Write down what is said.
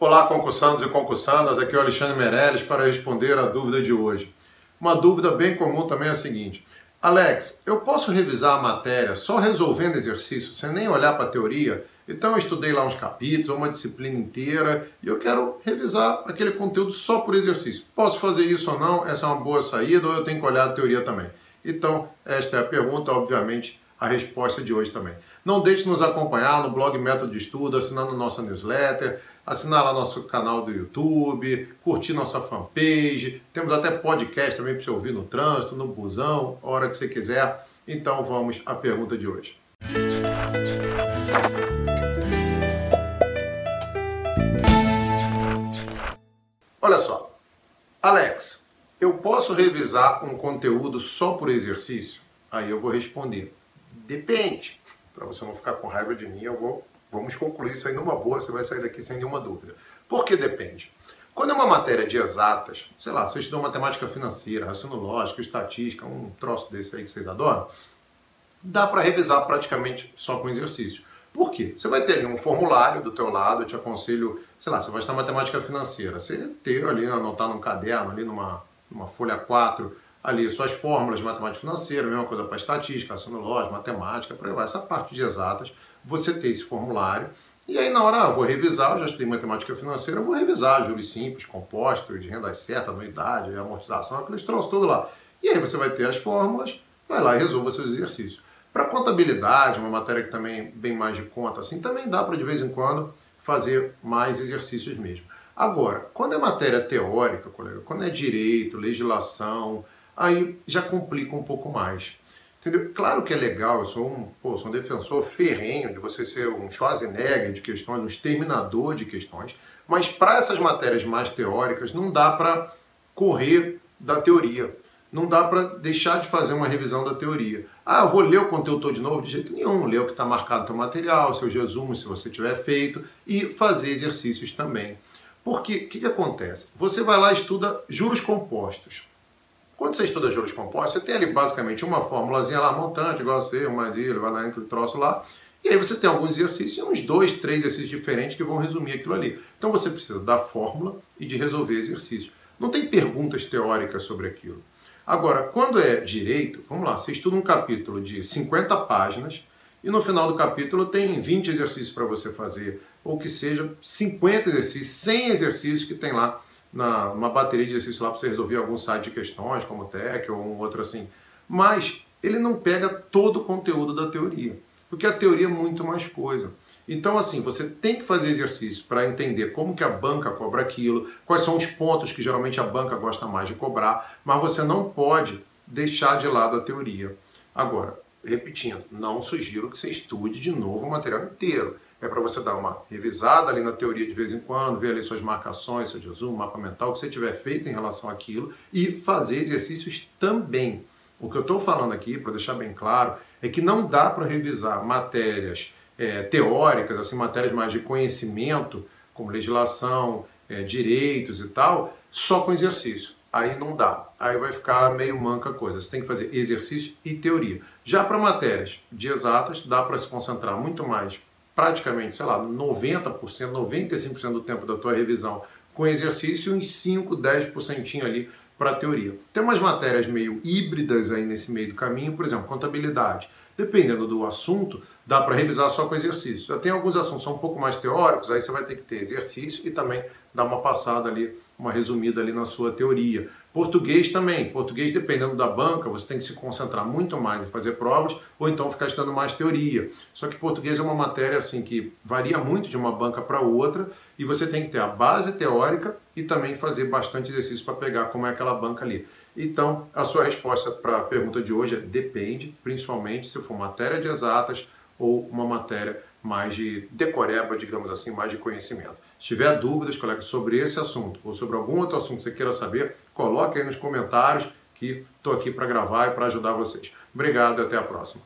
Olá, concursandos e concursandas, aqui é o Alexandre Meirelles para responder a dúvida de hoje. Uma dúvida bem comum também é a seguinte: Alex, eu posso revisar a matéria só resolvendo exercício, sem nem olhar para a teoria? Então eu estudei lá uns capítulos, uma disciplina inteira, e eu quero revisar aquele conteúdo só por exercício. Posso fazer isso ou não? Essa é uma boa saída ou eu tenho que olhar a teoria também? Então, esta é a pergunta, obviamente, a resposta de hoje também. Não deixe de nos acompanhar no blog Método de Estudo, assinando nossa newsletter, assinar lá nosso canal do YouTube, curtir nossa fanpage. Temos até podcast também para você ouvir no trânsito, no busão, a hora que você quiser. Então vamos à pergunta de hoje. Olha só, Alex, eu posso revisar um conteúdo só por exercício? Aí eu vou responder, depende. Para você não ficar com raiva de mim, eu vou Vamos concluir isso aí numa boa, você vai sair daqui sem nenhuma dúvida. Por que depende? Quando é uma matéria de exatas, sei lá, você estudou matemática financeira, raciocínio estatística, um troço desse aí que vocês adoram, dá para revisar praticamente só com exercício. Por quê? Você vai ter ali um formulário do teu lado, eu te aconselho, sei lá, você vai estudar matemática financeira, você ter ali, anotar num caderno, ali numa, numa folha 4, ali suas fórmulas de matemática financeira, mesma coisa para estatística, raciocínio matemática, por aí essa parte de exatas, você ter esse formulário. E aí, na hora, ah, vou revisar, eu já estudei matemática financeira, vou revisar juros simples, compostos, de renda certa, anuidade, amortização, aqueles troços tudo lá. E aí você vai ter as fórmulas, vai lá e resolva seus exercícios. Para contabilidade, uma matéria que também é bem mais de conta, assim, também dá para de vez em quando fazer mais exercícios mesmo. Agora, quando é matéria teórica, colega, quando é direito, legislação, aí já complica um pouco mais. Entendeu? Claro que é legal, eu sou um, pô, sou um defensor ferrenho de você ser um Schwarzenegger de questões, um exterminador de questões, mas para essas matérias mais teóricas não dá para correr da teoria. Não dá para deixar de fazer uma revisão da teoria. Ah, vou ler o conteúdo todo de novo? De jeito nenhum. Ler o que está marcado no seu material, seus resumos, se você tiver feito, e fazer exercícios também. Porque o que, que acontece? Você vai lá e estuda juros compostos. Quando você estuda juros compostos, você tem ali basicamente uma formulazinha lá, montante, igual a C, um mais I, elevado a entre o troço lá. E aí você tem alguns exercícios, uns dois, três exercícios diferentes que vão resumir aquilo ali. Então você precisa da fórmula e de resolver exercícios. Não tem perguntas teóricas sobre aquilo. Agora, quando é direito, vamos lá, você estuda um capítulo de 50 páginas e no final do capítulo tem 20 exercícios para você fazer, ou que seja 50 exercícios, 100 exercícios que tem lá na, uma bateria de exercícios lá para você resolver algum site de questões, como TEC ou um outro assim. Mas ele não pega todo o conteúdo da teoria, porque a teoria é muito mais coisa. Então, assim, você tem que fazer exercício para entender como que a banca cobra aquilo, quais são os pontos que geralmente a banca gosta mais de cobrar, mas você não pode deixar de lado a teoria. Agora, repetindo, não sugiro que você estude de novo o material inteiro é para você dar uma revisada ali na teoria de vez em quando, ver ali suas marcações, seu resumo, mapa mental, o que você tiver feito em relação àquilo e fazer exercícios também. O que eu estou falando aqui, para deixar bem claro, é que não dá para revisar matérias é, teóricas, assim, matérias mais de conhecimento, como legislação, é, direitos e tal, só com exercício. Aí não dá. Aí vai ficar meio manca a coisa. Você tem que fazer exercício e teoria. Já para matérias de exatas, dá para se concentrar muito mais praticamente, sei lá, 90%, 95% do tempo da tua revisão com exercício e uns 5, 10% ali para teoria. Tem umas matérias meio híbridas aí nesse meio do caminho, por exemplo, contabilidade. Dependendo do assunto, dá para revisar só com exercício. Já tem alguns assuntos são um pouco mais teóricos, aí você vai ter que ter exercício e também dar uma passada ali, uma resumida ali na sua teoria. Português também. Português, dependendo da banca, você tem que se concentrar muito mais em fazer provas ou então ficar estudando mais teoria. Só que português é uma matéria assim que varia muito de uma banca para outra e você tem que ter a base teórica e também fazer bastante exercício para pegar como é aquela banca ali. Então, a sua resposta para a pergunta de hoje é depende, principalmente se for matéria de exatas ou uma matéria mais de decoreba, digamos assim, mais de conhecimento. Se tiver dúvidas, colegas, sobre esse assunto ou sobre algum outro assunto que você queira saber, coloque aí nos comentários que estou aqui para gravar e para ajudar vocês. Obrigado e até a próxima.